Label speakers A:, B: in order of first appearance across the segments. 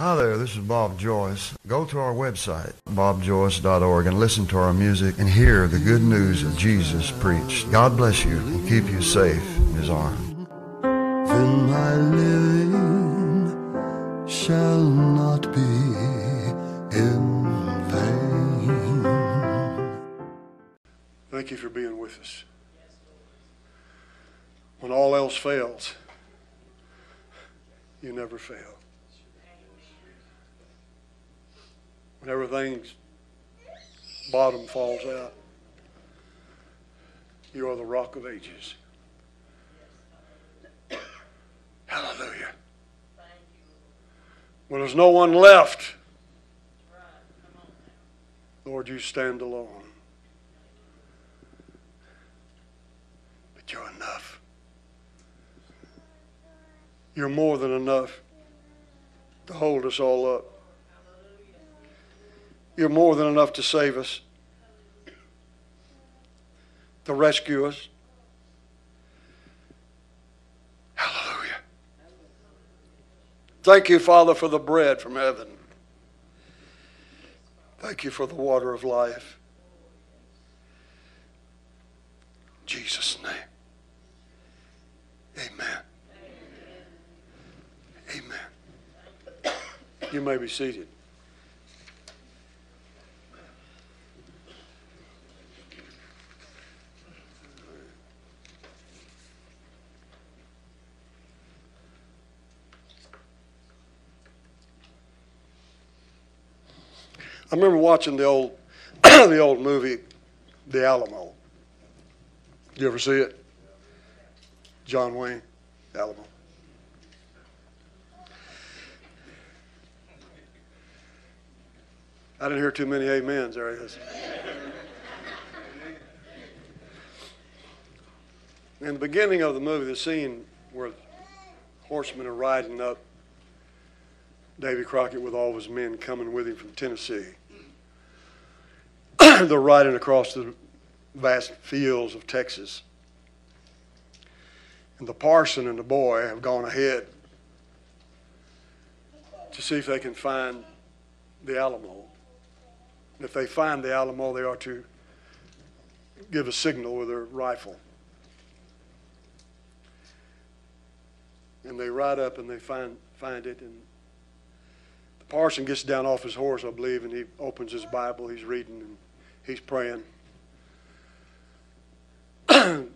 A: Hi there, this is Bob Joyce. Go to our website, bobjoyce.org, and listen to our music and hear the good news of Jesus preached. God bless you and keep you safe in His arms.
B: Then my living shall not be in vain.
C: Thank you for being with us. When all else fails, you never fail. When everything's bottom falls out, you are the rock of ages. Hallelujah. When there's no one left, Lord, you stand alone. But you're enough. You're more than enough to hold us all up. You're more than enough to save us, to rescue us. Hallelujah. Thank you, Father, for the bread from heaven. Thank you for the water of life. In Jesus' name. Amen. Amen. You may be seated. I remember watching the old the old movie The Alamo. You ever see it? John Wayne, Alamo. I didn't hear too many amens. There he. In the beginning of the movie, the scene where horsemen are riding up Davy Crockett with all of his men coming with him from Tennessee. They're riding across the vast fields of Texas. And the parson and the boy have gone ahead to see if they can find the Alamo. And if they find the Alamo, they are to give a signal with their rifle. And they ride up and they find, find it. And the parson gets down off his horse, I believe, and he opens his Bible. He's reading and he's praying. the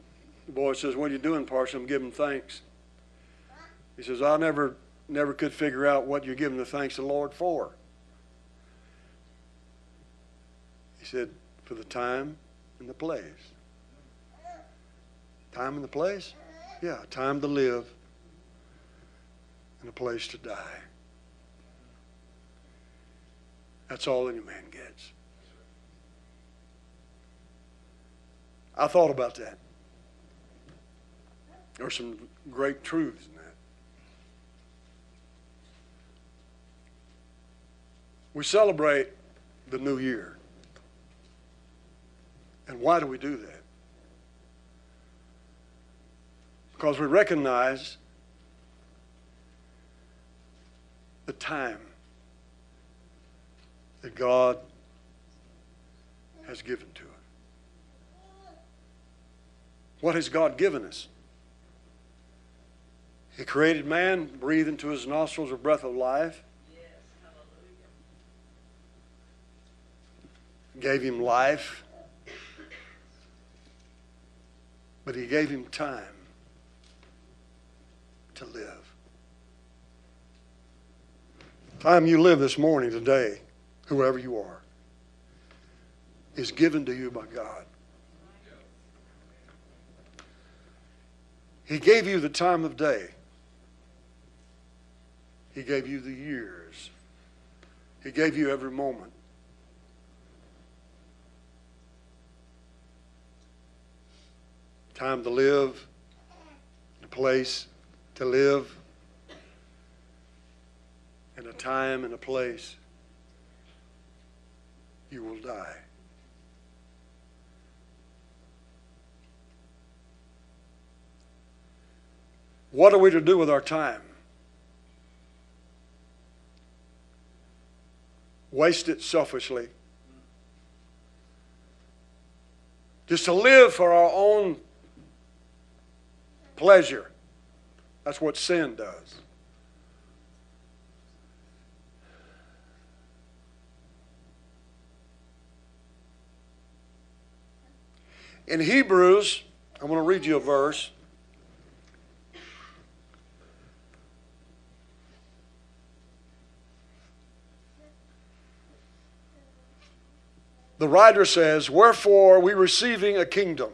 C: boy says, What are you doing, parson? I'm giving thanks. He says, I never, never could figure out what you're giving the thanks to the Lord for. He said, For the time and the place. Time and the place? Yeah, time to live and a place to die. That's all any man gets. I thought about that. There are some great truths in that. We celebrate the new year. And why do we do that? Because we recognize the time that God has given to us. What has God given us? He created man, breathed into his nostrils a breath of life, gave him life, but he gave him time to live. Time you live this morning, today, whoever you are, is given to you by God. He gave you the time of day. He gave you the years. He gave you every moment. Time to live, a place to live, and a time and a place you will die. What are we to do with our time? waste it selfishly, just to live for our own pleasure. That's what sin does. In Hebrews, I'm going to read you a verse. The writer says, Wherefore we receiving a kingdom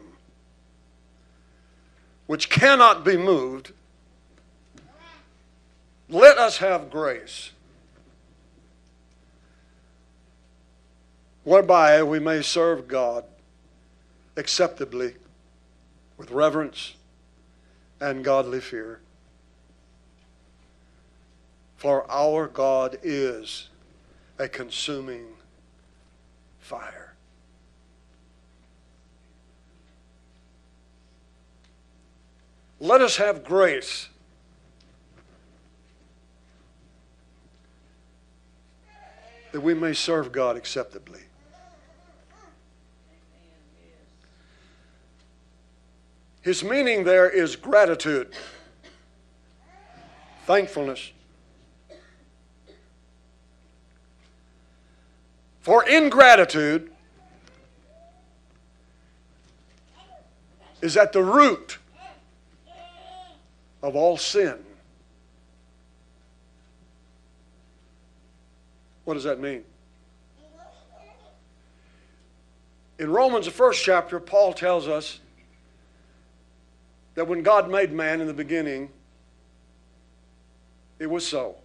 C: which cannot be moved, let us have grace, whereby we may serve God acceptably with reverence and godly fear. For our God is a consuming fire. Let us have grace. That we may serve God acceptably. His meaning there is gratitude, thankfulness. For ingratitude is at the root of all sin. What does that mean? In Romans, the first chapter, Paul tells us that when God made man in the beginning, it was so.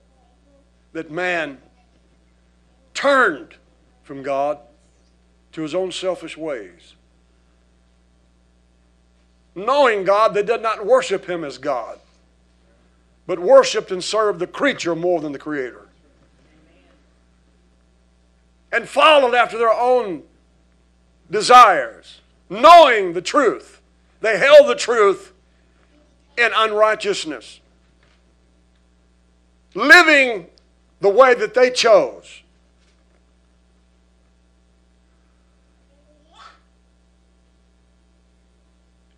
C: That man turned from God to his own selfish ways. Knowing God, they did not worship him as God, but worshiped and served the creature more than the Creator. And followed after their own desires, knowing the truth. They held the truth in unrighteousness, living the way that they chose.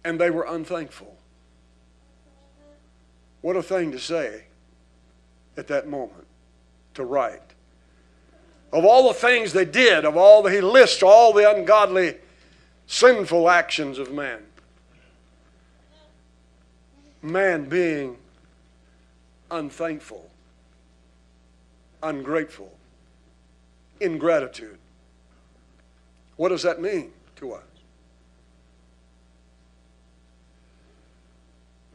C: And they were unthankful. What a thing to say at that moment, to write. Of all the things they did, of all the, he lists all the ungodly, sinful actions of man man being unthankful, ungrateful, ingratitude. What does that mean to us?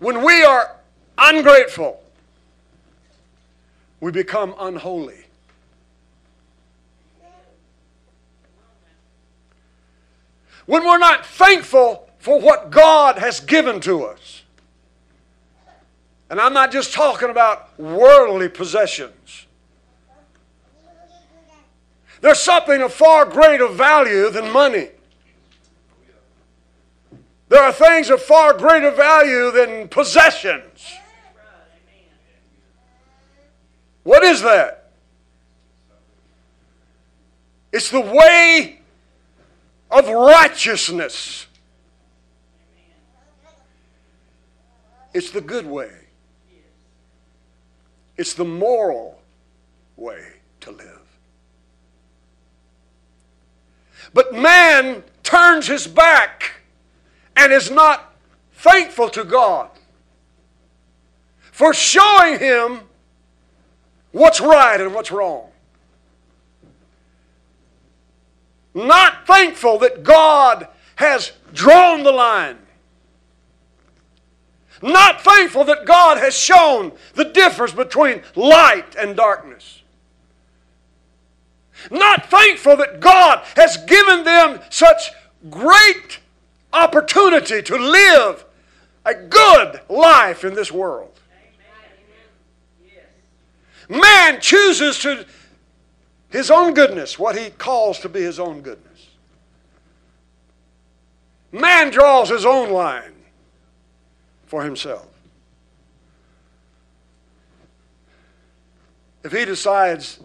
C: When we are ungrateful, we become unholy. When we're not thankful for what God has given to us, and I'm not just talking about worldly possessions. There's something of far greater value than money. There are things of far greater value than possessions. What is that? It's the way of righteousness. It's the good way. It's the moral way to live. But man turns his back and is not thankful to God for showing him what's right and what's wrong. Not thankful that God has drawn the line not thankful that God has shown the difference between light and darkness. Not thankful that God has given them such great opportunity to live a good life in this world. Man chooses to his own goodness, what he calls to be his own goodness. Man draws his own line for himself. If he decides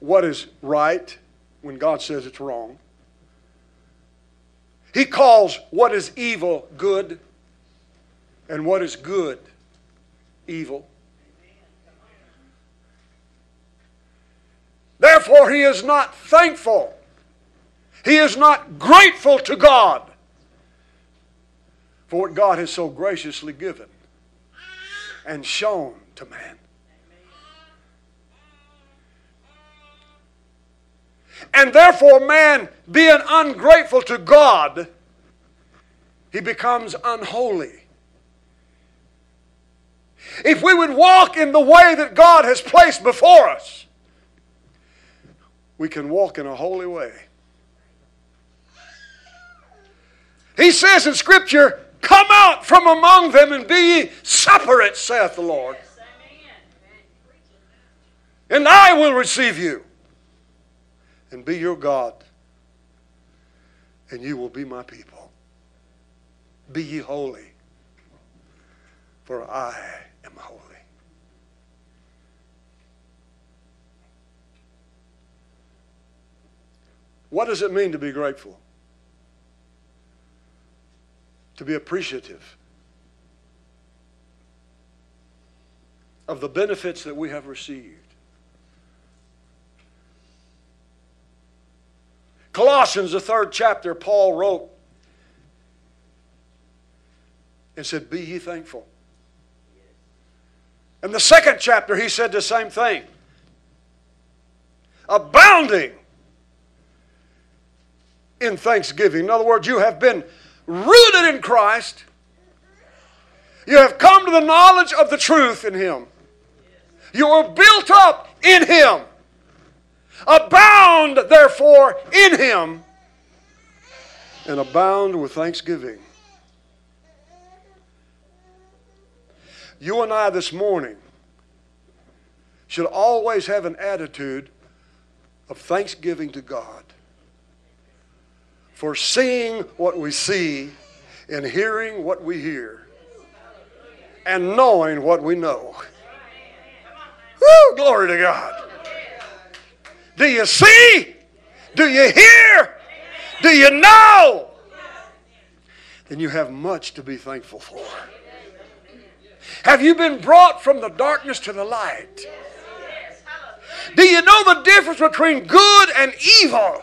C: what is right when God says it's wrong. He calls what is evil good and what is good evil. Therefore, he is not thankful. He is not grateful to God for what God has so graciously given and shown to man. And therefore, man, being ungrateful to God, he becomes unholy. If we would walk in the way that God has placed before us, we can walk in a holy way. He says in Scripture, Come out from among them and be ye separate, saith the Lord. And I will receive you and be your God, and you will be my people. Be ye holy, for I am holy. What does it mean to be grateful? To be appreciative of the benefits that we have received. Colossians, the third chapter, Paul wrote and said, Be ye thankful. In the second chapter, he said the same thing. Abounding in thanksgiving. In other words, you have been rooted in Christ. You have come to the knowledge of the truth in Him. You are built up in Him. Abound, therefore, in Him and abound with thanksgiving. You and I this morning should always have an attitude of thanksgiving to God for seeing what we see and hearing what we hear and knowing what we know. Woo, glory to God. Do you see? Do you hear? Do you know? Then you have much to be thankful for. Have you been brought from the darkness to the light? Do you know the difference between good and evil?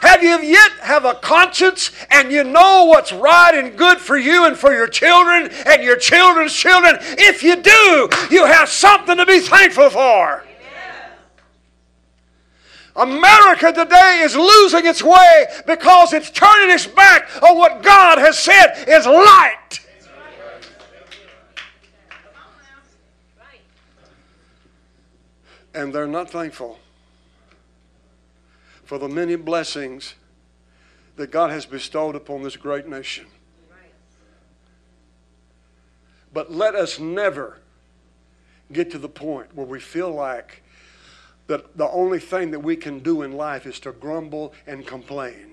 C: Have you yet have a conscience and you know what's right and good for you and for your children and your children's children? If you do, you have something to be thankful for. America today is losing its way because it's turning its back on what God has said is light. And they're not thankful for the many blessings that God has bestowed upon this great nation. But let us never get to the point where we feel like that the only thing that we can do in life is to grumble and complain.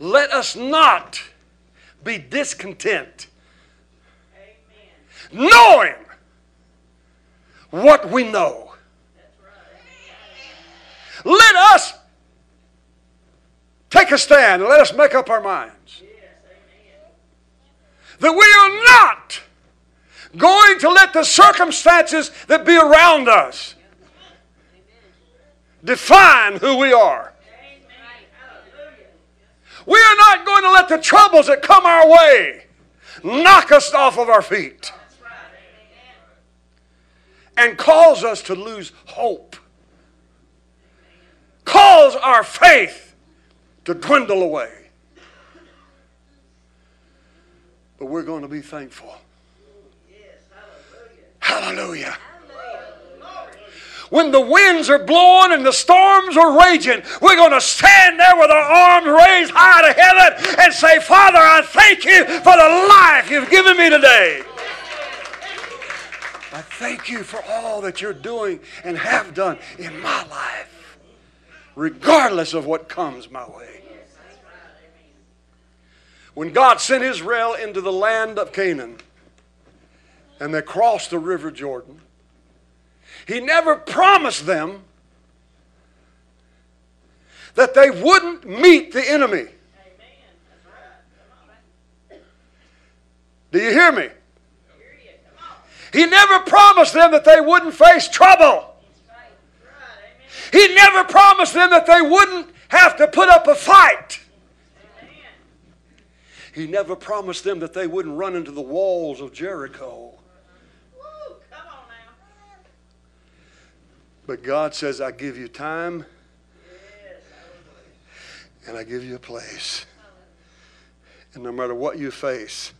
C: Let us not be discontent, knowing what we know. Let us take a stand. And let us make up our minds that we are not going to let the circumstances that be around us define who we are. We are not going to let the troubles that come our way knock us off of our feet and cause us to lose hope, cause our faith to dwindle away. But we're going to be thankful. Hallelujah. When the winds are blowing and the storms are raging, we're going to stand there with our arms raised high to heaven and say, Father, I thank you for the life you've given me today. I thank you for all that you're doing and have done in my life, regardless of what comes my way. When God sent Israel into the land of Canaan, and they crossed the River Jordan, he never promised them that they wouldn't meet the enemy. Do you hear me? He never promised them that they wouldn't face trouble. He never promised them that they wouldn't have to put up a fight. He never promised them that they wouldn't run into the walls of Jericho. But God says, I give you time and I give you a place. And no matter what you face,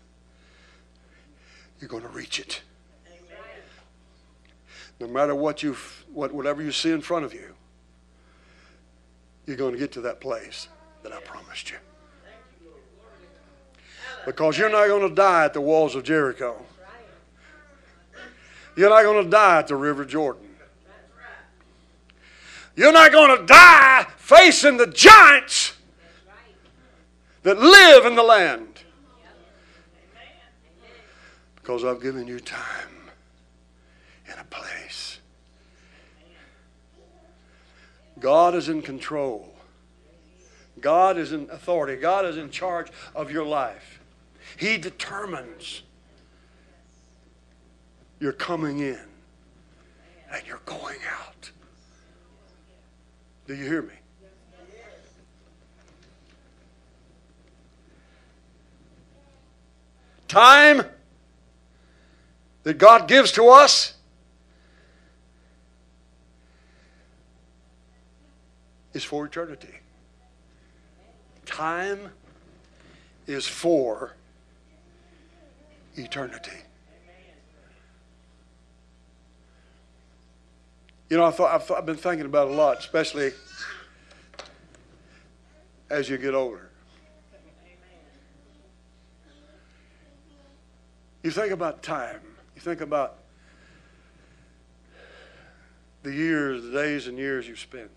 C: you're going to reach it. No matter what you, what, whatever you see in front of you, you're going to get to that place that I promised you. Because you're not going to die at the walls of Jericho. You're not going to die at the River Jordan. You're not going to die facing the giants that live in the land. Because I've given you time and a place. God is in control. God is in authority. God is in charge of your life. He determines you're coming in and you're going out. Do you hear me? Time that God gives to us is for eternity. Time is for eternity. You know, I thought, I've, thought, I've been thinking about a lot, especially as you get older. You think about time. You think about the years, the days and years you've spent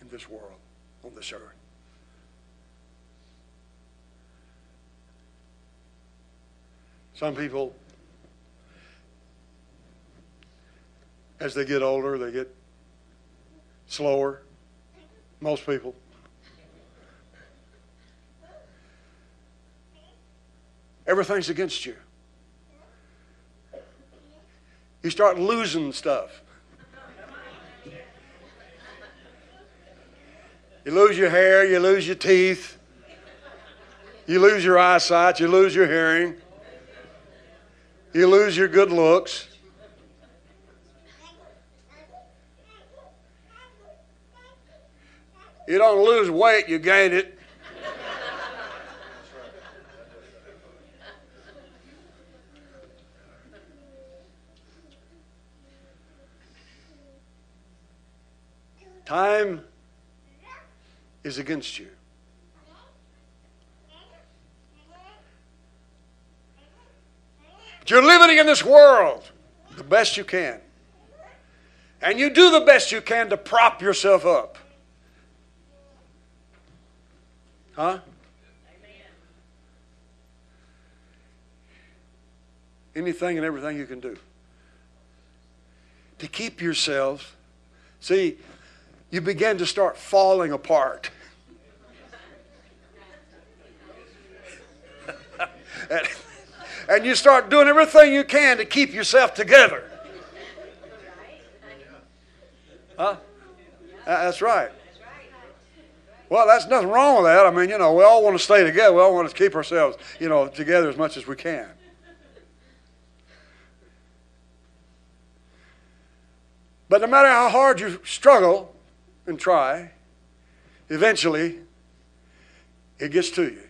C: in this world, on this earth. Some people, as they get older, they get slower. Most people. Everything's against you. You start losing stuff. You lose your hair, you lose your teeth, you lose your eyesight, you lose your hearing, you lose your good looks. You don't lose weight, you gain it. Time is against you. But you're living in this world the best you can. And you do the best you can to prop yourself up. Huh? Anything and everything you can do. To keep yourself. See, you begin to start falling apart. and, and you start doing everything you can to keep yourself together. Huh? That's right. Well, that's nothing wrong with that. I mean, you know, we all want to stay together. We all want to keep ourselves, you know, together as much as we can. But no matter how hard you struggle and try, eventually it gets to you.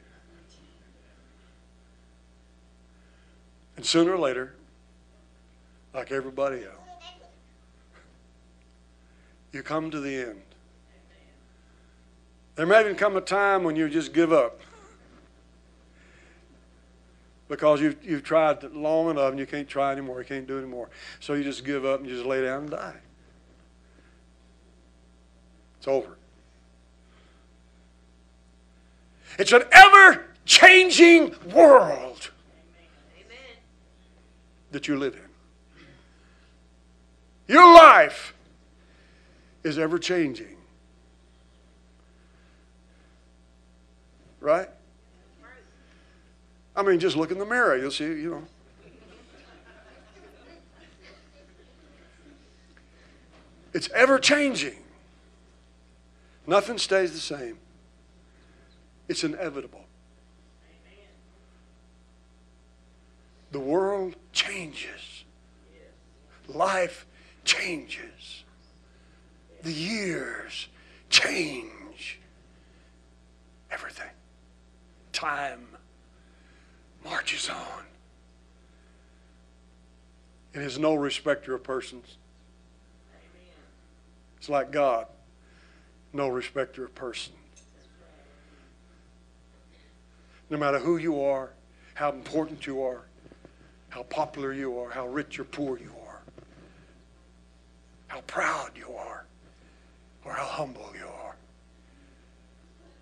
C: And sooner or later, like everybody else, you come to the end. There may even come a time when you just give up because you've, you've tried long enough and you can't try anymore, you can't do anymore. So you just give up and you just lay down and die. It's over. It's an ever changing world. that you live in. Your life is ever changing. Right? I mean, just look in the mirror. You'll see, you know. It's ever changing. Nothing stays the same. It's inevitable. The world changes. Life changes. The years change. Everything. Time marches on. It is no respecter of persons. It's like God, no respecter of person. No matter who you are, how important you are, how popular you are, how rich or poor you are, how proud you are, or how humble you are.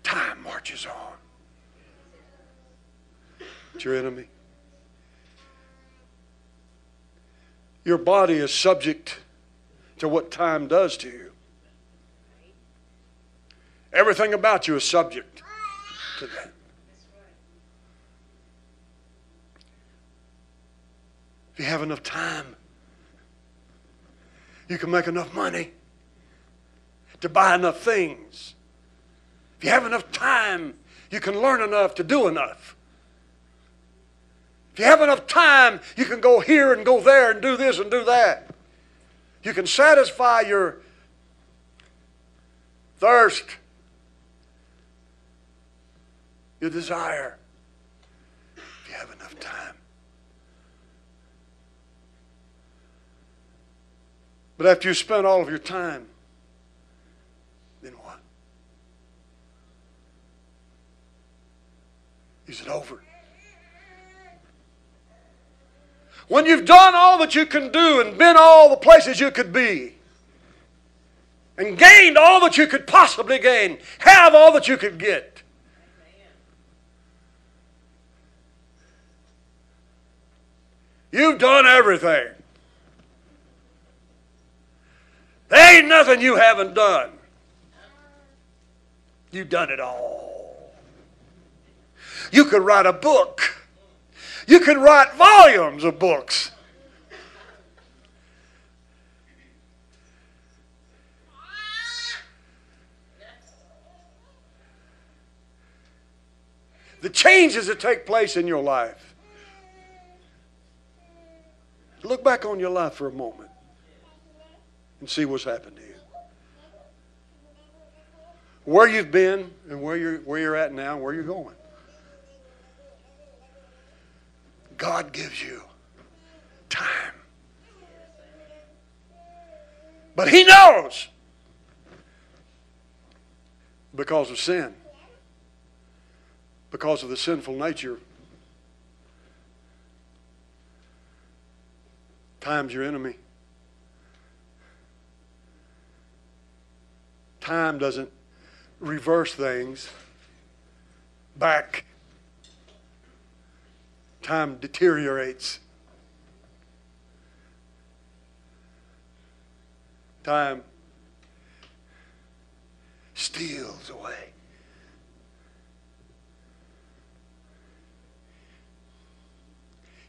C: Time marches on. It's your enemy. Your body is subject to what time does to you. Everything about you is subject to that. If you have enough time, you can make enough money to buy enough things. If you have enough time, you can learn enough to do enough. If you have enough time, you can go here and go there and do this and do that. You can satisfy your thirst, your desire, if you have enough time. But after you spend all of your time, then what? Is it over? When you've done all that you can do and been all the places you could be, and gained all that you could possibly gain, have all that you could get. You've done everything. There ain't nothing you haven't done. You've done it all. You could write a book. You could write volumes of books. The changes that take place in your life. Look back on your life for a moment and see what's happened to you. Where you've been and where you're, where you're at now and where you're going. God gives you time. But He knows because of sin, because of the sinful nature, time's your enemy. Time doesn't reverse things back time deteriorates. Time steals away.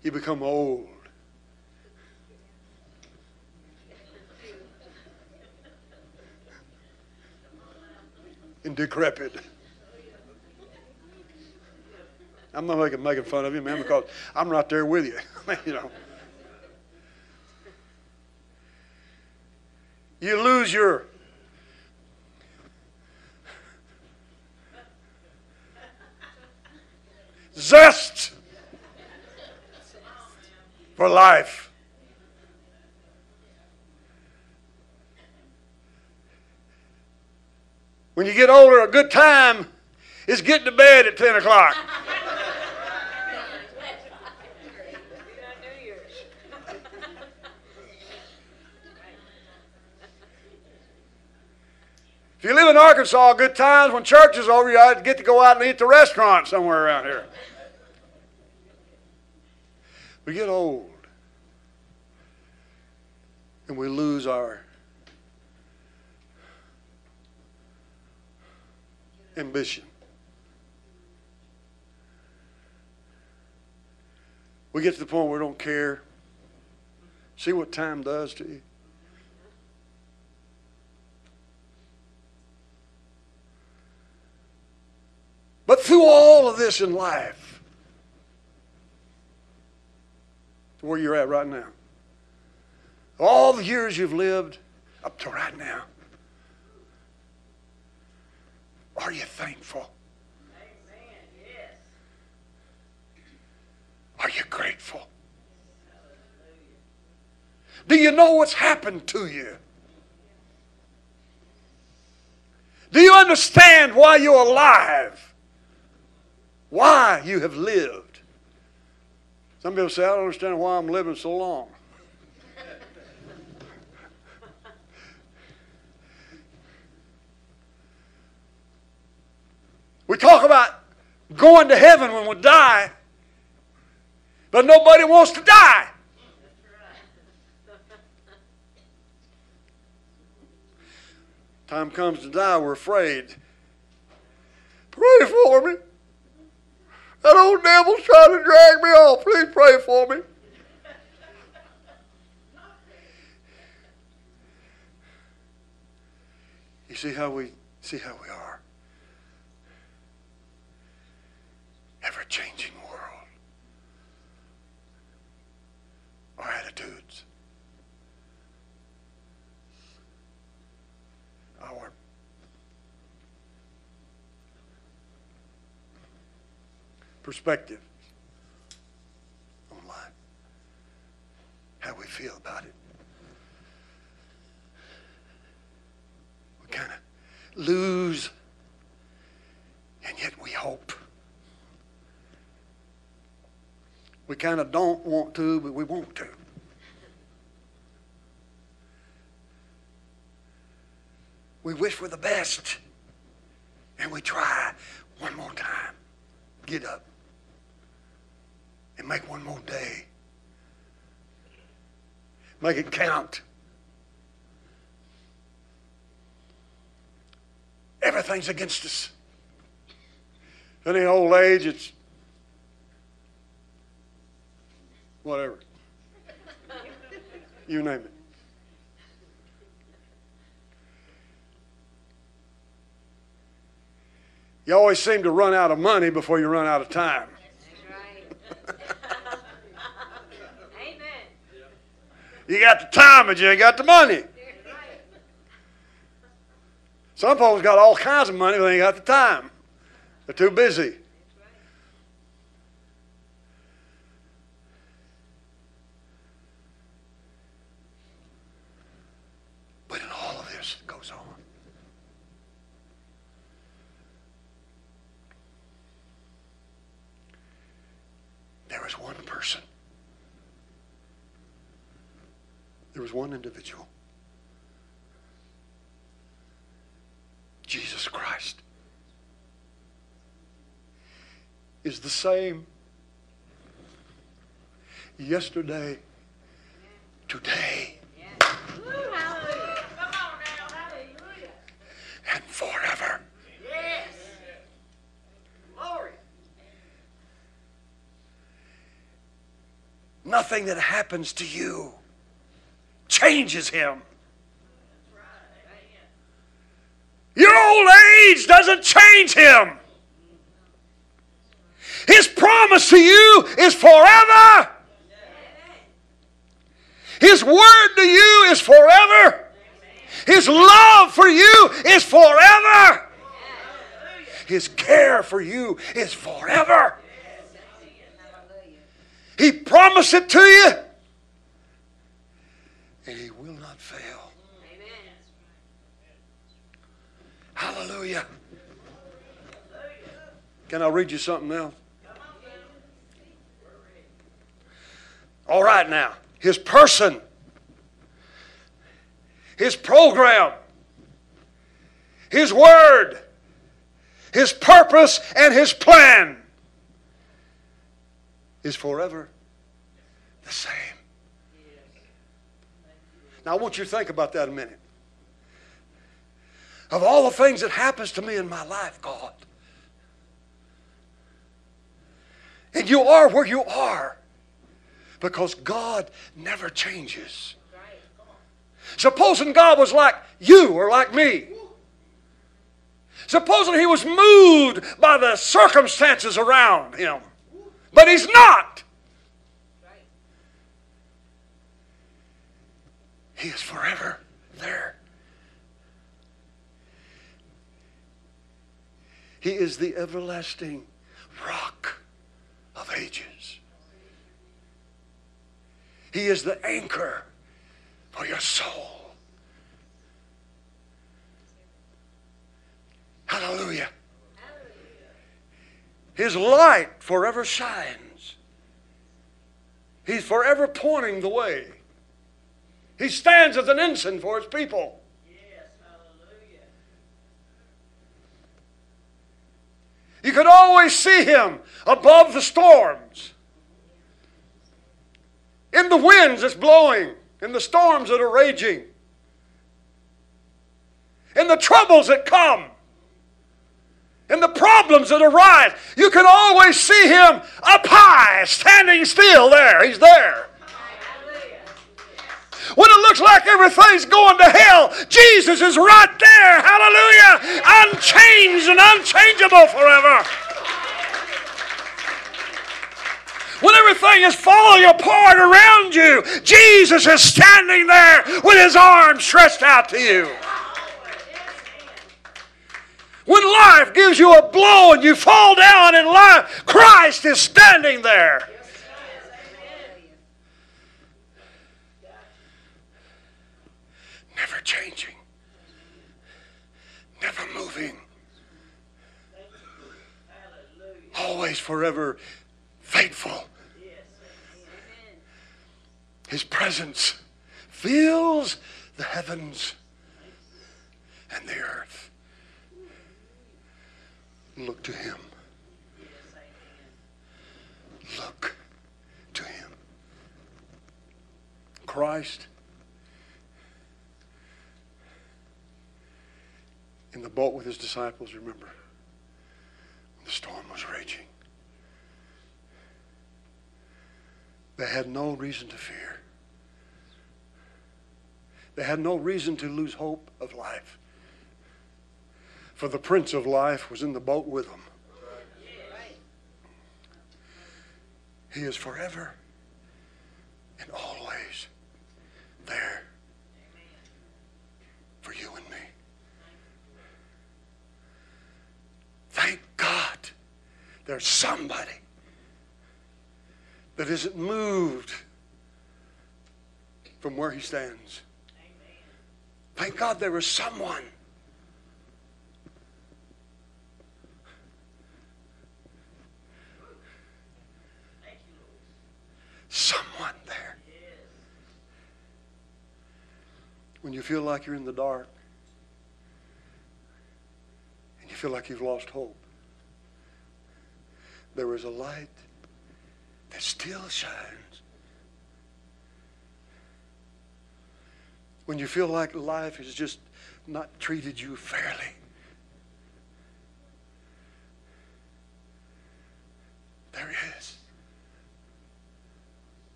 C: You become old. and decrepit. I'm not making, making fun of you, man, because I'm right there with you. you know. You lose your zest for life. When you get older, a good time is getting to bed at 10 o'clock. If you live in Arkansas, good times when church is over, you get to go out and eat the restaurant somewhere around here. We get old. and we lose our ambition. We get to the point where we don't care. See what time does to you? But through all of this in life, where you're at right now, all the years you've lived up to right now, are you thankful? Are you grateful? Do you know what's happened to you? Do you understand why you're alive? Why you have lived? Some people say, I don't understand why I'm living so long. we talk about going to heaven when we die, but nobody wants to die. Time comes to die, we're afraid. Pray for me. That old devil's trying to drag me off. Please pray for me. You see how we see how we are. Ever changing world. Our attitudes. Our perspective on life. How we feel about it. We kind of lose, and yet we hope. We kind of don't want to, but we want to. We wish for the best, and we try one more time. Get up and make one more day. Make it count. Everything's against us. In old age, it's whatever. You name it. You always seem to run out of money before you run out of time. You got the time, but you ain't got the money. Some folks got all kinds of money, but they ain't got the time. They're too busy. But in all of this that goes on, there is one person. There was one individual. Jesus Christ is the same yesterday, today, and forever. Yes. Glory. Nothing that happens to you changes him. Your old age doesn't change him. His promise to you is forever. His word to you is forever. His love for you is forever. His care for you is forever. He promised it to you, and He will not fail. Hallelujah. Can I read you something else? All right, now. His person, His program, His word, His purpose, and His plan is forever the same. Now, I want you to think about that a minute. Of all the things that happens to me in my life, God, and you are where you are because God never changes. Supposing God was like you or like me. Supposing he was moved by the circumstances around him. But he's not. He is forever there. He is the everlasting rock of ages. He is the anchor for your soul. Hallelujah. His light forever shines. He's forever pointing the way. He stands as an ensign for his people. Yes, hallelujah. You could always see him above the storms, in the winds that's blowing, in the storms that are raging, in the troubles that come, in the problems that arise. You can always see him up high, standing still there. He's there. When it looks like everything's going to hell, Jesus is right there. Hallelujah. Unchanged and unchangeable forever. When everything is falling apart around you, Jesus is standing there with his arms stretched out to you. When life gives you a blow and you fall down in life, Christ is standing there. Never changing, never moving, always forever faithful. His presence fills the heavens and the earth. Look to him. Look to him. Christ in the boat with his disciples, remember, the storm was raging. They had no reason to fear. They had no reason to lose hope of life. For the Prince of Life was in the boat with them. He is forever and always there for you and me. Thank God there's somebody that isn't moved from where he stands. Thank God there is someone someone there. When you feel like you're in the dark and you feel like you've lost hope, there is a light that still shines. When you feel like life has just not treated you fairly. There is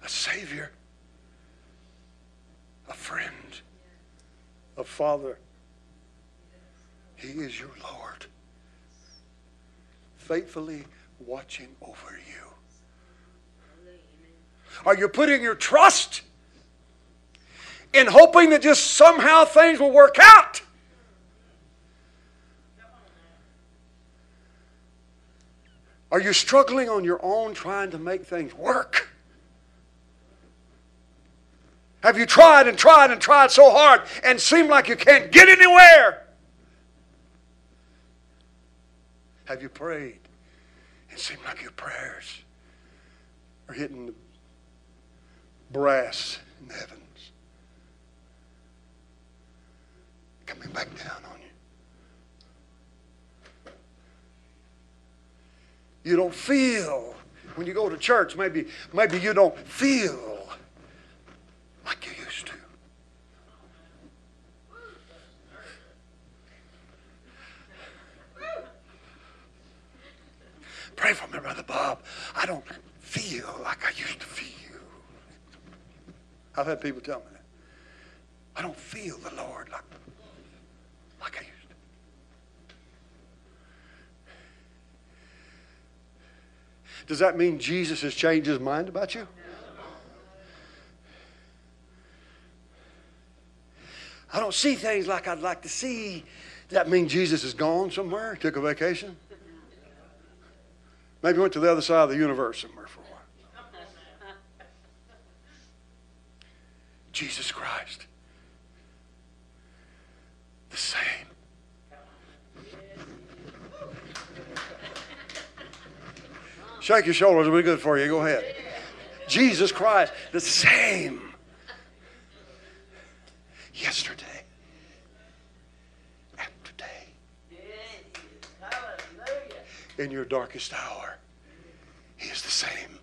C: a Savior, a friend, a Father. He is your Lord, faithfully watching over you. Are you putting your trust in hoping that just somehow things will work out? Are you struggling on your own trying to make things work? Have you tried and tried and tried so hard and seem like you can't get anywhere? Have you prayed and seemed like your prayers are hitting the brass in the coming back down on you. You don't feel when you go to church, maybe, maybe you don't feel like you used to. Pray for me, Brother Bob. I don't feel like I used to feel. I've had people tell me that. I don't feel the Lord like Does that mean Jesus has changed his mind about you? I don't see things like I'd like to see. Does that mean Jesus is gone somewhere, took a vacation? Maybe went to the other side of the universe somewhere for a while. Jesus Christ, the same. Shake your shoulders, it'll be good for you. Go ahead. Jesus Christ, the same. Yesterday and today. In your darkest hour, He is the same.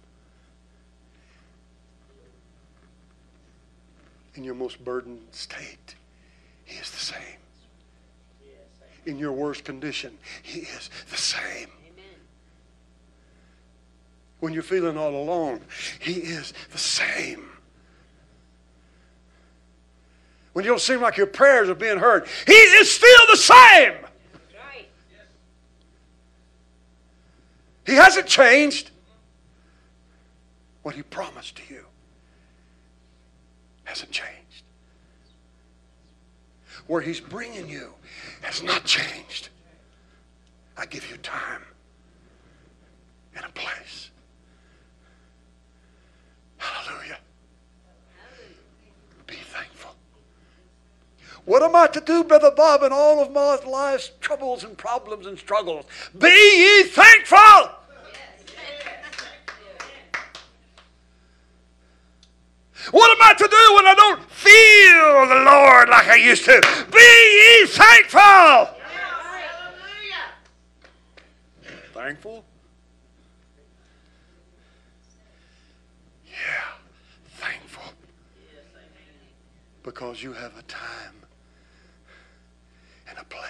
C: In your most burdened state, He is the same. In your worst condition, He is the same. When you're feeling all alone, He is the same. When you don't seem like your prayers are being heard, He is still the same. He hasn't changed. What He promised to you hasn't changed. Where He's bringing you has not changed. I give you time and a place. Hallelujah. Be thankful. What am I to do, Brother Bob, in all of my life's troubles and problems and struggles? Be ye thankful. What am I to do when I don't feel the Lord like I used to? Be ye thankful. Thankful? Yeah, thankful. Because you have a time and a place.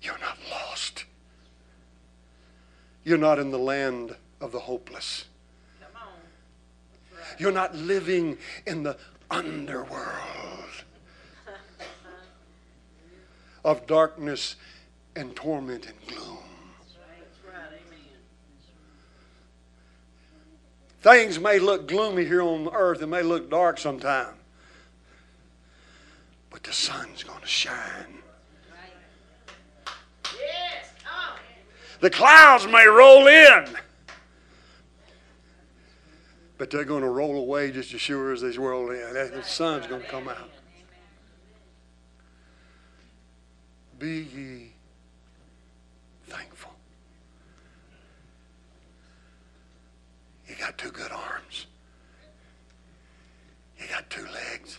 C: You're not lost. You're not in the land of the hopeless. You're not living in the underworld of darkness and torment and gloom. Things may look gloomy here on earth and may look dark sometime. But the sun's going to shine. The clouds may roll in, but they're going to roll away just as sure as they roll in. The sun's going to come out. Be ye thankful. You got two good arms. You got two legs.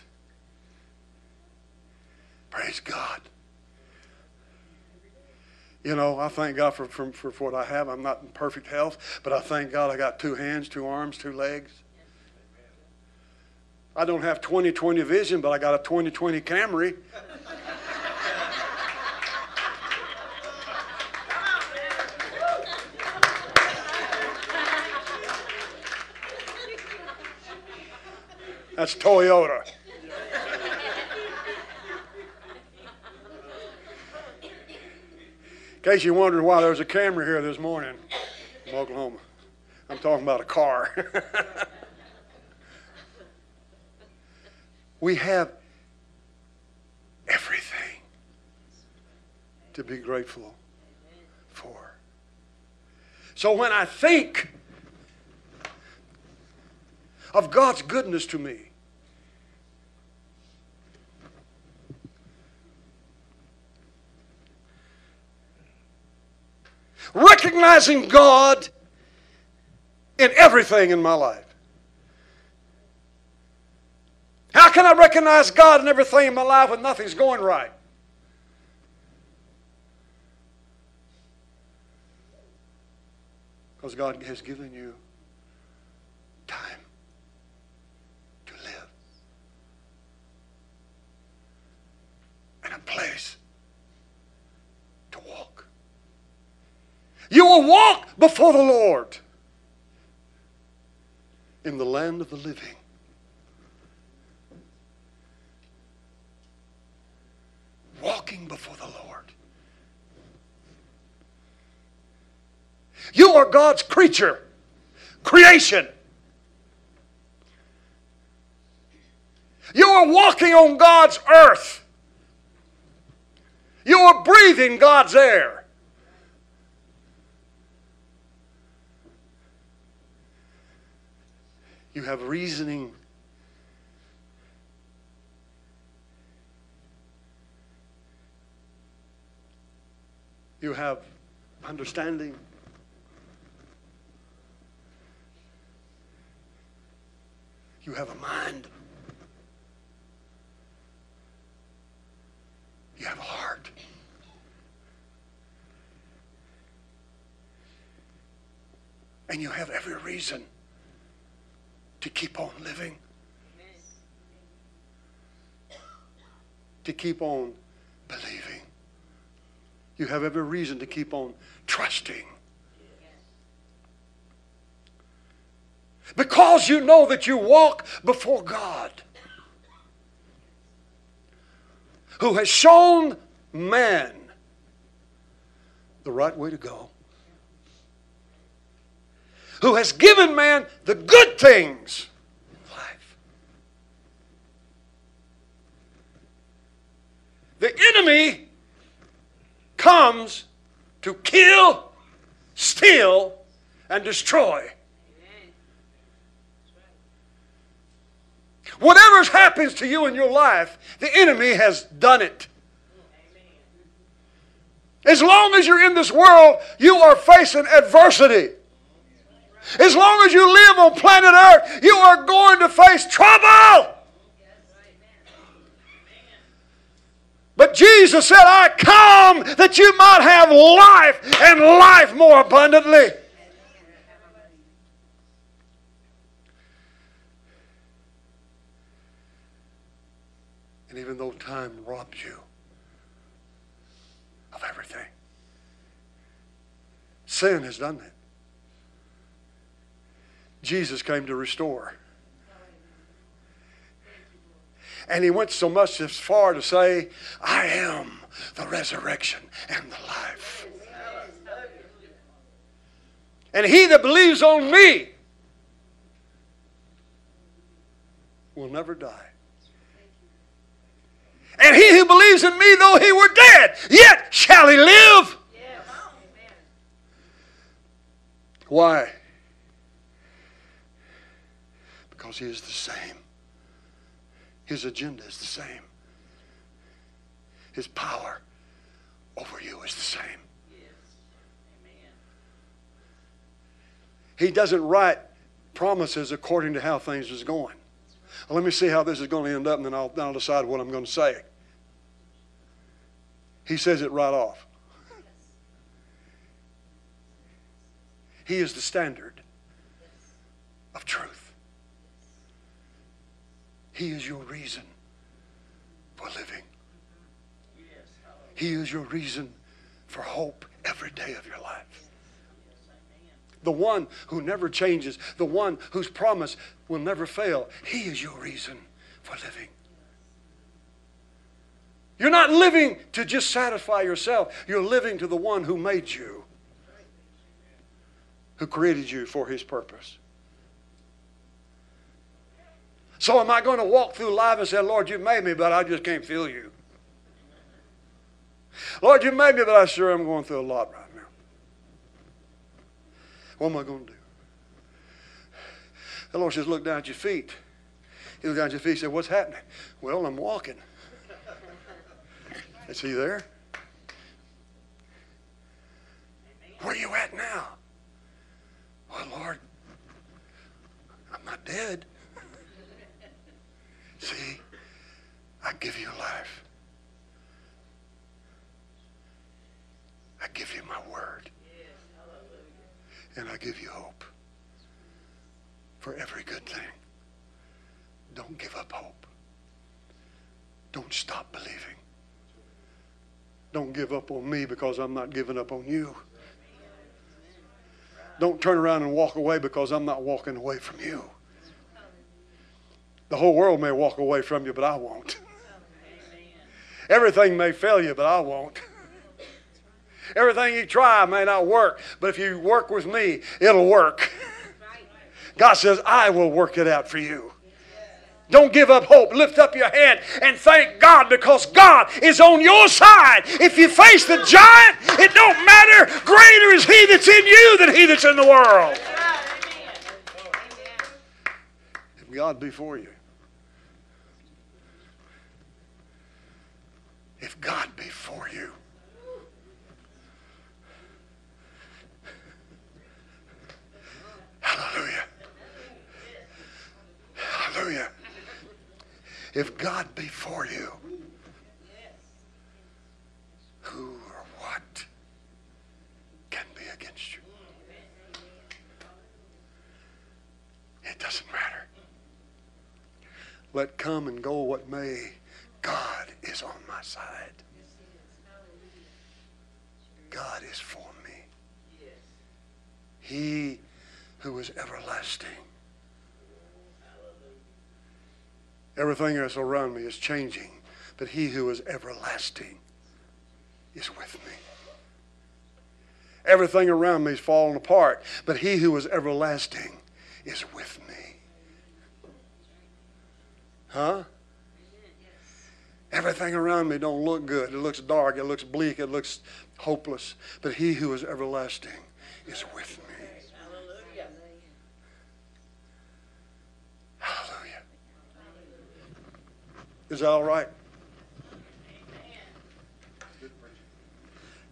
C: Praise God. You know, I thank God for, for, for what I have. I'm not in perfect health, but I thank God I got two hands, two arms, two legs. I don't have 20 20 vision, but I got a 20 20 Camry. That's Toyota. In case you're wondering why there was a camera here this morning from Oklahoma, I'm talking about a car. we have everything to be grateful for. So when I think of God's goodness to me, recognizing God in everything in my life. How can I recognize God in everything in my life when nothing's going right? Because God has given you time to live a place You will walk before the Lord in the land of the living. Walking before the Lord. You are God's creature, creation. You are walking on God's earth. You are breathing God's air. You have reasoning. You have understanding. You have a mind. You have a heart. And you have every reason to keep on living, to keep on believing. You have every reason to keep on trusting. Because you know that you walk before God who has shown man the right way to go, who has given man the good things in life. The enemy comes to kill, steal, and destroy. Whatever happens to you in your life, the enemy has done it. As long as you're in this world, you are facing adversity. As long as you live on planet Earth, you are going to face trouble. But Jesus said, I come that you might have life and life more abundantly. And even though time robs you of everything, sin has done that. Jesus came to restore. And he went so much as far to say, I am the resurrection and the life. And he that believes on me will never die. And he who believes in me, though he were dead, yet shall he live. Why? Because he is the same. His agenda is the same. His power over you is the same. He doesn't write promises according to how things is going. Let me see how this is going to end up, and then I'll, then I'll decide what I'm going to say. He says it right off. He is the standard of truth. He is your reason for living. He is your reason for hope every day of your life. The one who never changes, the one whose promise will never fail. He is your reason for living. You're not living to just satisfy yourself. You're living to the one who made you, who created you for his purpose. So, am I going to walk through life and say, Lord, you made me, but I just can't feel you? Lord, you made me, but I sure am going through a lot right now. What am I going to do? The Lord says, Look down at your feet. He looked down at your feet and said, What's happening? Well, I'm walking. Is he there? Where are you at now? Well, Lord, I'm not dead. See, I give you life. I give you my word. And I give you hope for every good thing. Don't give up hope. Don't stop believing. Don't give up on me because I'm not giving up on you. Don't turn around and walk away because I'm not walking away from you. The whole world may walk away from you, but I won't. Everything may fail you, but I won't. Everything you try may not work, but if you work with me, it'll work. God says, I will work it out for you. Don't give up hope. Lift up your head and thank God because God is on your side. If you face the giant, it don't matter. Greater is he that's in you than he that's in the world. If God be for you, if God be for you, hallelujah. Hallelujah. If God be for you, who or what can be against you? It doesn't matter. Let come and go what may, God is on my side. God is for me. He who is everlasting. Everything else around me is changing, but he who is everlasting is with me. Everything around me is falling apart, but he who is everlasting is with me. Huh? Everything around me don't look good. It looks dark, it looks bleak, it looks hopeless, but he who is everlasting is with me. Hallelujah. Is that all right?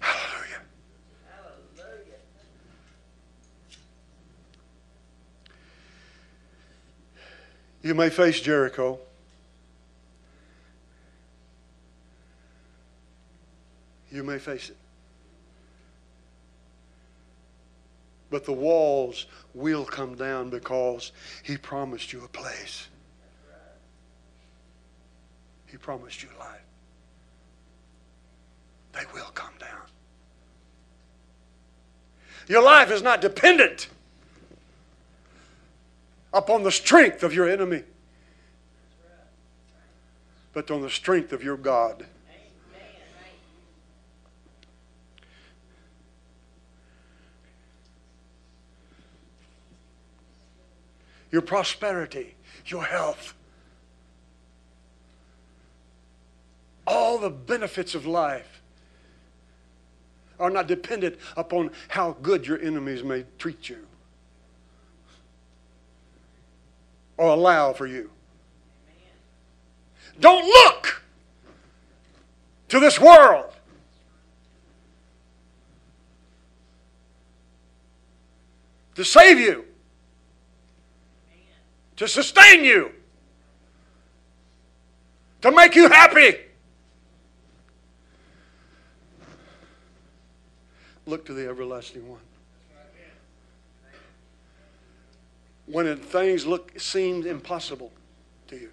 C: Hallelujah. Hallelujah. You may face Jericho. You may face it. But the walls will come down because He promised you a place. He promised you life. They will come down. Your life is not dependent upon the strength of your enemy, but on the strength of your God. Your prosperity, your health, all the benefits of life are not dependent upon how good your enemies may treat you or allow for you. Don't look to this world. To save you, to sustain you, to make you happy. Look to the everlasting one. When things look seemed impossible to you.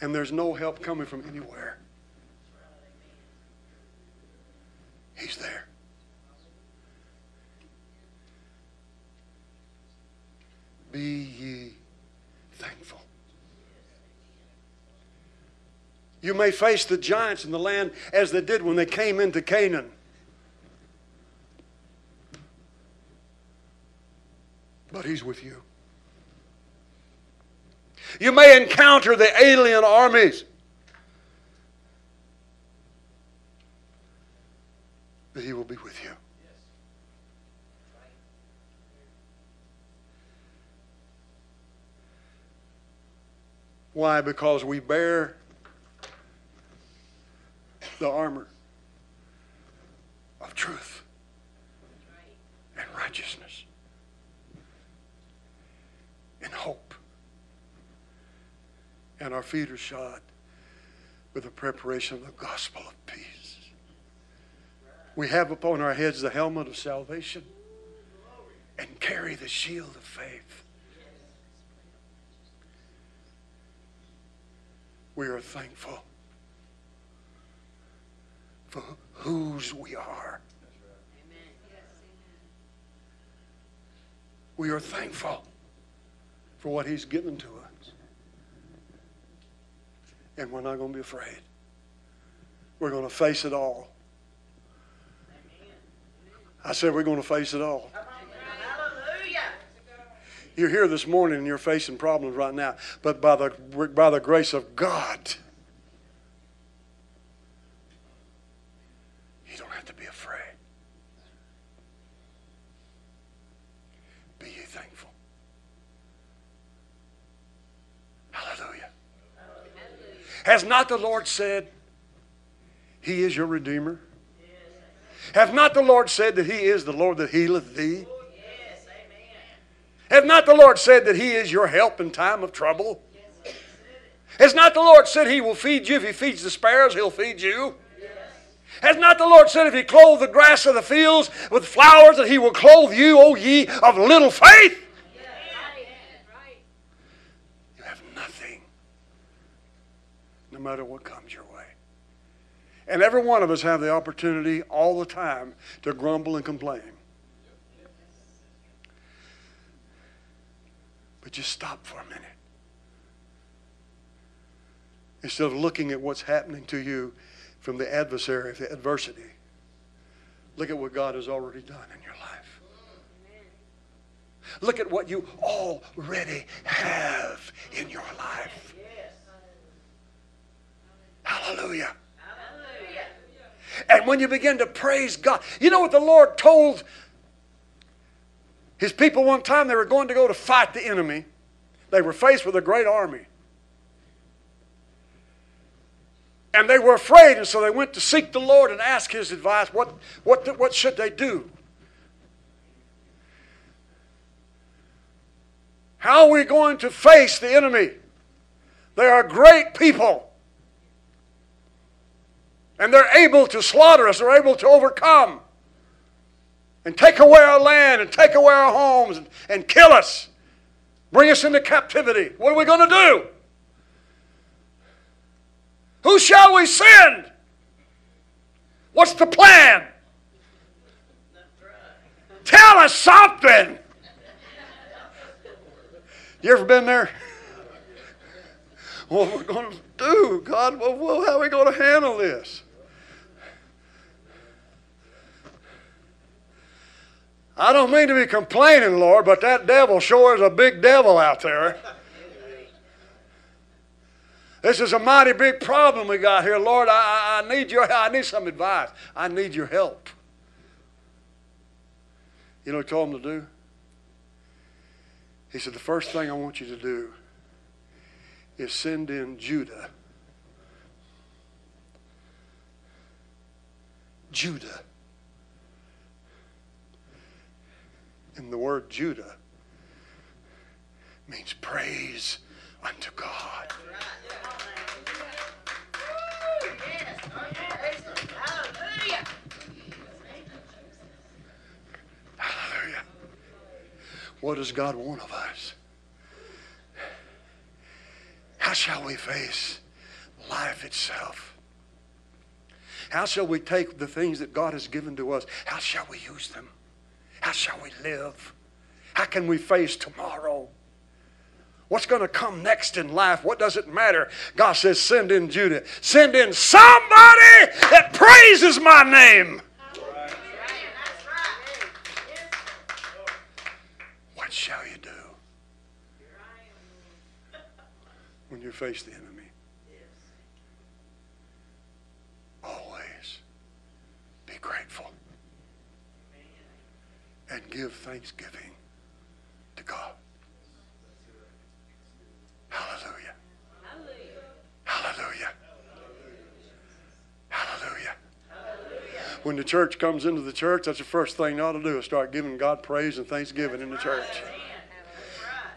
C: And there's no help coming from anywhere. He's there. Be ye thankful. You may face the giants in the land as they did when they came into Canaan. But He's with you. You may encounter the alien armies. But He will be with you. Why? Because we bear the armor of truth and righteousness and hope. And our feet are shod with the preparation of the gospel of peace. We have upon our heads the helmet of salvation and carry the shield of faith. we are thankful for whose we are. We are thankful for what He's given to us. And we're not going to be afraid. We're going to face it all. I said we're going to face it all. You're here this morning and you're facing problems right now, but by the, by the grace of God, you don't have to be afraid. Be thankful. Hallelujah. Has not the Lord said, He is your Redeemer? Hath not the Lord said that He is the Lord that healeth thee? Hath not the Lord said that He is your help in time of trouble? Has not the Lord said He will feed you? If He feeds the sparrows, He'll feed you. Has not the Lord said, if He clothe the grass of the fields with flowers, that He will clothe you, O ye of little faith? You have nothing, no matter what comes your way. And every one of us have the opportunity all the time to grumble and complain. But just stop for a minute. Instead of looking at what's happening to you from the adversary, the adversity, look at what God has already done in your life. Look at what you already have in your life. Hallelujah. And when you begin to praise God, you know what the Lord told his people one time? They were going to go to fight the enemy. They were faced with a great army. And they were afraid, and so they went to seek the Lord and ask his advice. What, what, what should they do? How are we going to face the enemy? They are great people. And they're able to slaughter us, they're able to overcome and take away our land and take away our homes and, and kill us, bring us into captivity. What are we going to do? Who shall we send? What's the plan? Tell us something. You ever been there? What are we going to do, God? Well, how are we going to handle this? I don't mean to be complaining, Lord, but that devil sure is a big devil out there. This is a mighty big problem we got here, Lord. I, I need your I need some advice. I need your help. You know what he told him to do? He said, The first thing I want you to do is send in Judah. Judah. And the word Judah means praise unto God. Hallelujah. What does God want of us? How shall we face life itself? How shall we take the things that God has given to us? How shall we use them? How shall we live? How can we face tomorrow? What's going to come next in life? What does it matter? God says, send in Judah. Send in somebody that praises my name. What shall you do when you face the enemy? Always be grateful and give thanksgiving to God. Hallelujah. Hallelujah. Hallelujah. When the church comes into the church, that's the first thing they ought to do is start giving God praise and thanksgiving in the church.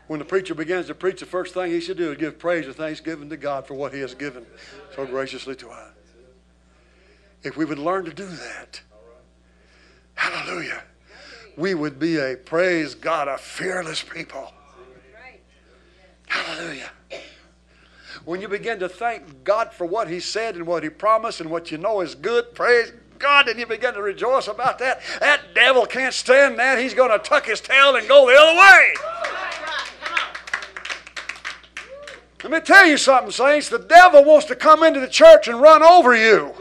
C: When the preacher begins to preach, the first thing he should do is give praise and thanksgiving to God for what he has given so graciously to us. If we would learn to do that, hallelujah, we would be a, praise God, a fearless people. Hallelujah. When you begin to thank God for what He said and what He promised and what you know is good, praise God, and you begin to rejoice about that. That devil can't stand that. He's going to tuck his tail and go the other way. Let me tell you something, saints. The devil wants to come into the church and run over you.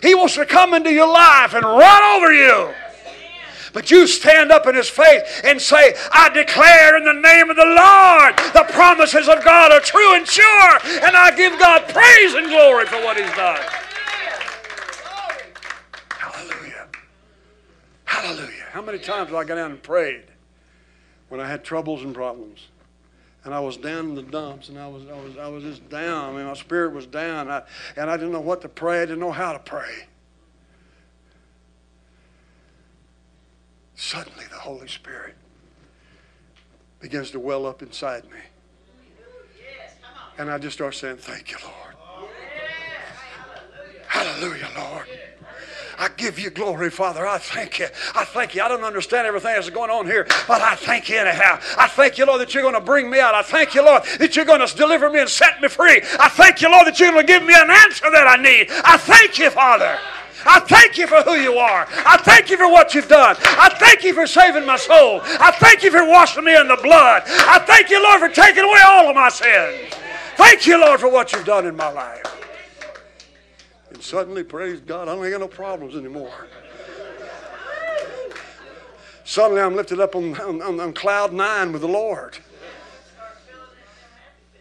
C: He wants to come into your life and run over you. But you stand up in His face and say, I declare in the name of the Lord, the promises of God are true and sure, and I give God praise and glory for what He's done. Hallelujah. Hallelujah. How many times have I got down and prayed when I had troubles and problems? And I was down in the dumps, and I was, I was, I was just down. I mean, my spirit was down, I, and I didn't know what to pray. I didn't know how to pray. Suddenly, the Holy Spirit begins to well up inside me. And I just start saying, Thank you, Lord. Hallelujah, Lord. I give you glory, Father. I thank you. I thank you. I don't understand everything that's going on here, but I thank you anyhow. I thank you, Lord, that you're going to bring me out. I thank you, Lord, that you're going to deliver me and set me free. I thank you, Lord, that you're going to give me an answer that I need. I thank you, Father. I thank you for who you are. I thank you for what you've done. I thank you for saving my soul. I thank you for washing me in the blood. I thank you, Lord, for taking away all of my sins. Thank you, Lord, for what you've done in my life. And suddenly, praise God, I don't got no problems anymore. Suddenly, I'm lifted up on, on, on cloud nine with the Lord.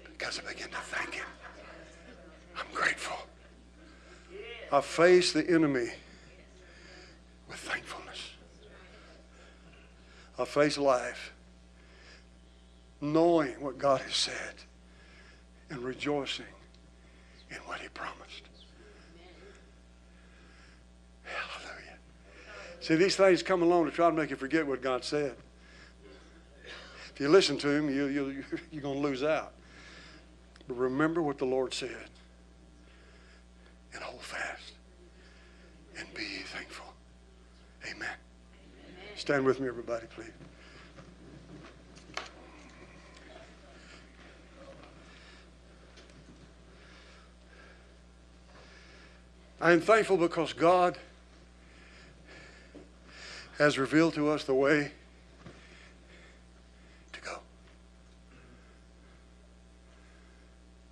C: Because I begin to thank Him. I'm grateful. I face the enemy with thankfulness. I face life knowing what God has said and rejoicing in what He promised. Hallelujah. See, these things come along to try to make you forget what God said. If you listen to Him, you, you, you're going to lose out. But remember what the Lord said and hold fast and be thankful. Amen. Amen. Stand with me, everybody, please. I am thankful because God has revealed to us the way to go.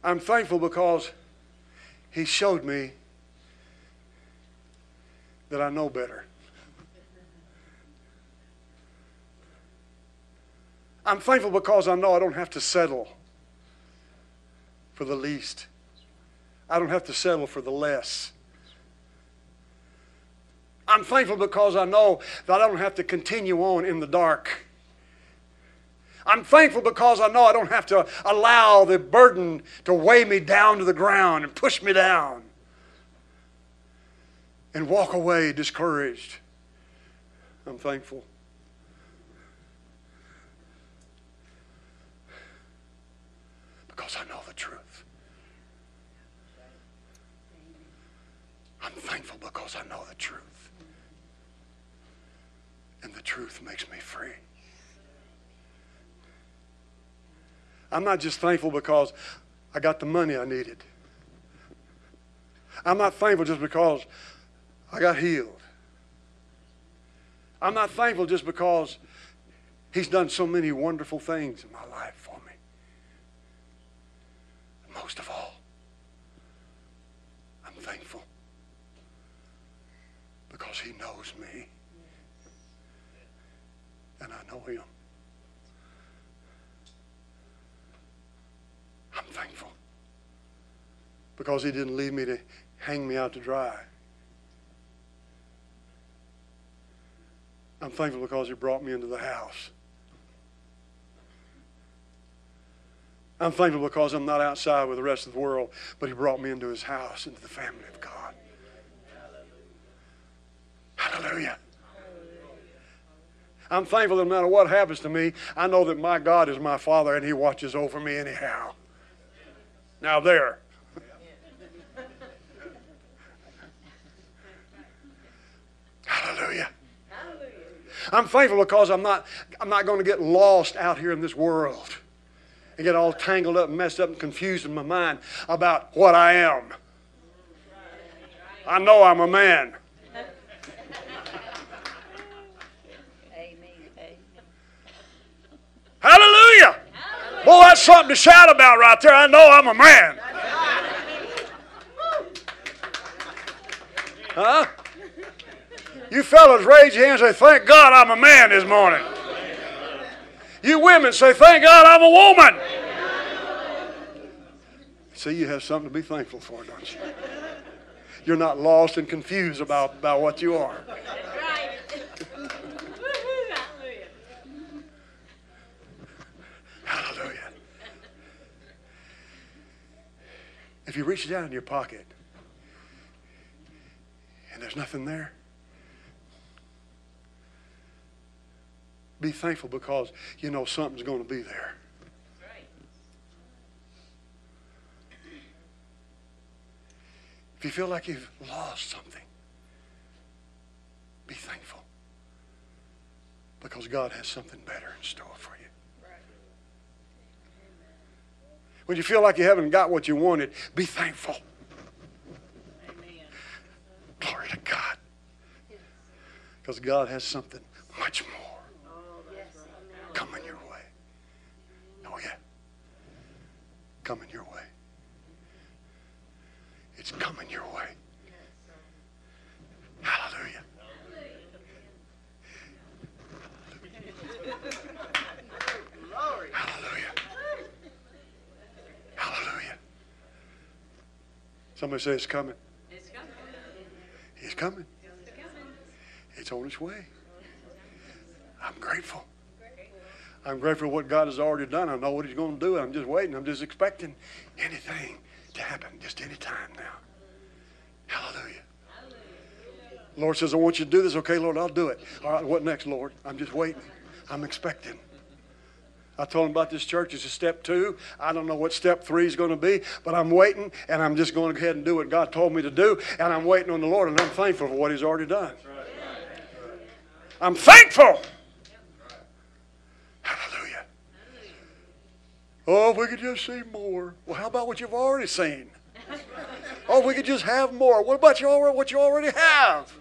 C: I'm thankful because He showed me that I know better. I'm thankful because I know I don't have to settle for the least. I don't have to settle for the less. I'm thankful because I know that I don't have to continue on in the dark. I'm thankful because I know I don't have to allow the burden to weigh me down to the ground and push me down and walk away discouraged. I'm thankful. Because I know the truth. I'm thankful because I know the truth. And the truth makes me free. I'm not just thankful because I got the money I needed. I'm not thankful just because I got healed. I'm not thankful just because He's done so many wonderful things in my life for me. Most of all, I'm thankful because He knows me and I know Him. I'm thankful because He didn't leave me to hang me out to dry. I'm thankful because He brought me into the house. I'm thankful because I'm not outside with the rest of the world, but He brought me into His house, into the family of God. Hallelujah. I'm thankful that no matter what happens to me, I know that my God is my Father and He watches over me anyhow. Now, there. Hallelujah. I'm thankful because I'm not, I'm not going to get lost out here in this world and get all tangled up and messed up and confused in my mind about what I am. I know I'm a man. Hallelujah. Boy, that's something to shout about right there. I know I'm a man. Huh? You fellas raise your hands and say, Thank God I'm a man this morning. You women say, Thank God I'm a woman. See, you have something to be thankful for, don't you? You're not lost and confused about, about what you are. Hallelujah. If you reach down in your pocket and there's nothing there, be thankful because you know something's going to be there. If you feel like you've lost something, be thankful because God has something better in store for you. When you feel like you haven't got what you wanted, be thankful. Amen. Glory to God. Because God has something much more coming your way. Oh, yeah. Coming your way. It's coming your way. Hallelujah. Hallelujah. Hallelujah. Somebody say it's coming.
D: It's coming. It's coming.
C: It's on its way. I'm grateful. I'm grateful for what God has already done. I know what He's going to do. I'm just waiting. I'm just expecting anything to happen, just any time now. Hallelujah. Lord says, I want you to do this. Okay, Lord, I'll do it. All right, what next, Lord? I'm just waiting. I'm expecting. I told him about this church. It's a step two. I don't know what step three is going to be, but I'm waiting, and I'm just going to go ahead and do what God told me to do, and I'm waiting on the Lord, and I'm thankful for what He's already done. I'm thankful. Hallelujah. Oh, if we could just see more. Well, how about what you've already seen? Oh, if we could just have more. What about you already, what you already have?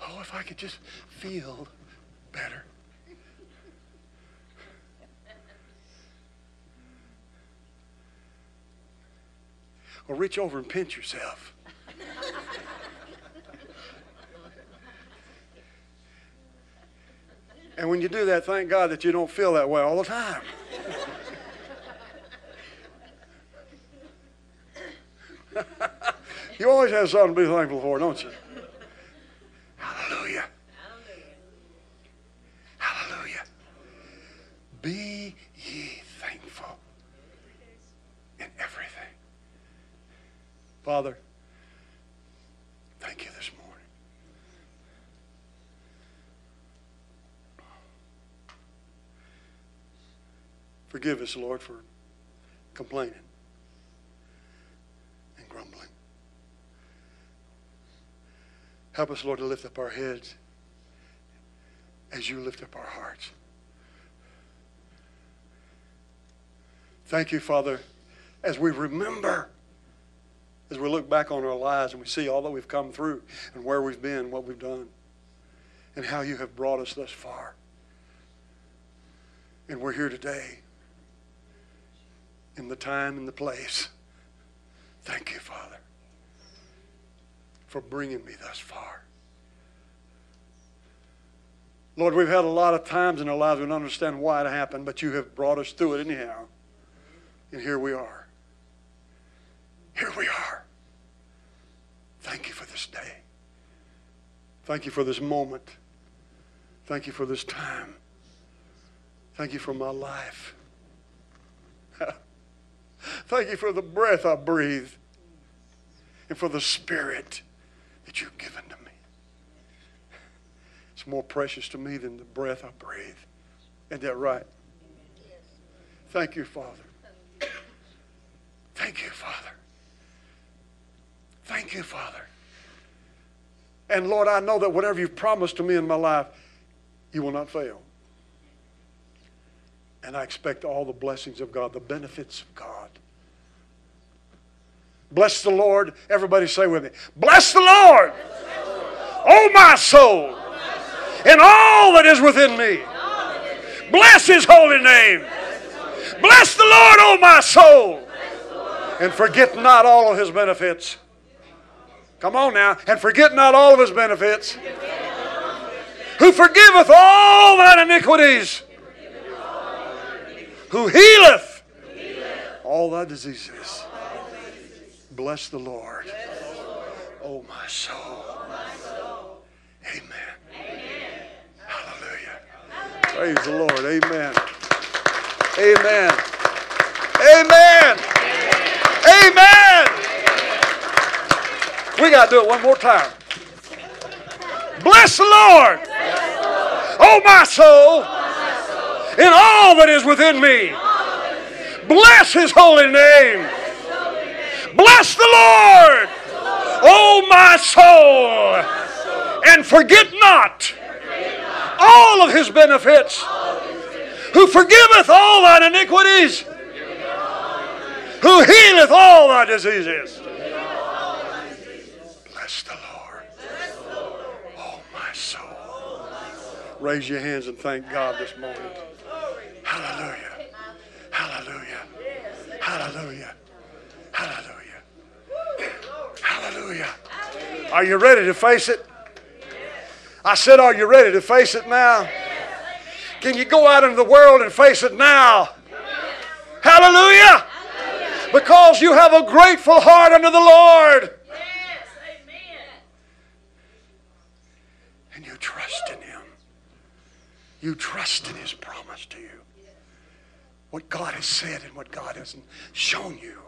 C: Oh, if I could just feel better. Or reach over and pinch yourself. And when you do that, thank God that you don't feel that way all the time. you always have something to be thankful for, don't you? Hallelujah. Hallelujah. Be ye thankful in everything. Father, thank you this morning. Forgive us, Lord, for complaining and grumbling. Help us, Lord, to lift up our heads as you lift up our hearts. Thank you, Father, as we remember, as we look back on our lives and we see all that we've come through and where we've been, what we've done, and how you have brought us thus far. And we're here today in the time and the place. Thank you, Father, for bringing me thus far. Lord, we've had a lot of times in our lives we don't understand why it happened, but you have brought us through it anyhow. And here we are. Here we are. Thank you for this day. Thank you for this moment. Thank you for this time. Thank you for my life. Thank you for the breath I breathe and for the spirit that you've given to me. It's more precious to me than the breath I breathe. Isn't that right? Thank you, Father. Thank you, Father. Thank you, Father. And Lord, I know that whatever you've promised to me in my life, you will not fail. And I expect all the blessings of God, the benefits of God. Bless the Lord. Everybody say with me. Bless the Lord. Oh, my soul. And all that is within me. Bless his holy name. Bless the Lord, oh my soul. And forget not all of his benefits. Come on now. And forget not all of his benefits. Who forgiveth all thine iniquities. Who healeth all thy diseases. Bless the Lord. Oh my soul. Amen. Hallelujah. Praise the Lord. Amen. Amen. Amen. Amen. We got to do it one more time. Bless the Lord. Oh, my soul. And all that is within me. Bless his holy name. Bless the Lord. Oh, my soul. And forget not all of his benefits who forgiveth all thine iniquities, who healeth all thy diseases. Bless the Lord. Oh, my soul. Raise your hands and thank God this morning. Hallelujah. Hallelujah. Hallelujah. Hallelujah. Hallelujah. Are you ready to face it? I said, Are you ready to face it now? Can you go out into the world and face it now? Hallelujah. Because you have a grateful heart unto the Lord. And you trust in Him. You trust in His promise to you. What God has said and what God has shown you.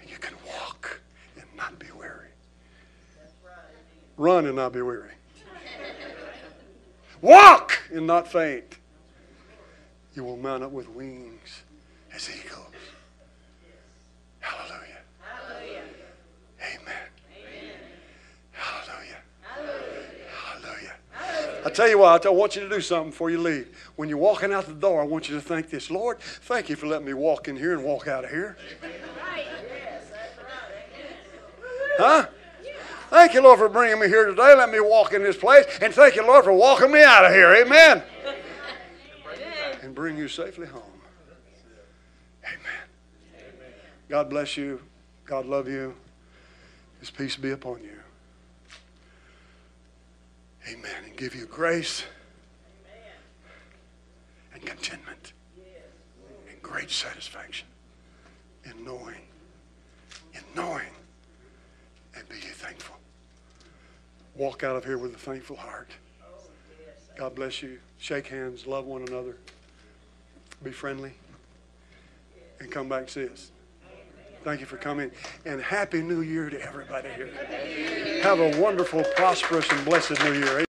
C: And you can walk and not be weary. Run and not be weary. Walk and not faint. You will mount up with wings as eagles. Hallelujah. Hallelujah. Amen. Hallelujah. Hallelujah. I tell you what, I want you to do something before you leave. When you're walking out the door, I want you to thank this Lord, thank you for letting me walk in here and walk out of here. Huh? Thank you, Lord, for bringing me here today. Let me walk in this place. And thank you, Lord, for walking me out of here. Amen. And bring you safely home. Amen. God bless you. God love you. His peace be upon you. Amen. And give you grace Amen. and contentment and great satisfaction in knowing, in knowing, and be ye thankful. Walk out of here with a thankful heart. God bless you. Shake hands, love one another, be friendly, and come back see us. Thank you for coming. And Happy New Year to everybody here. Have a wonderful, prosperous, and blessed New Year.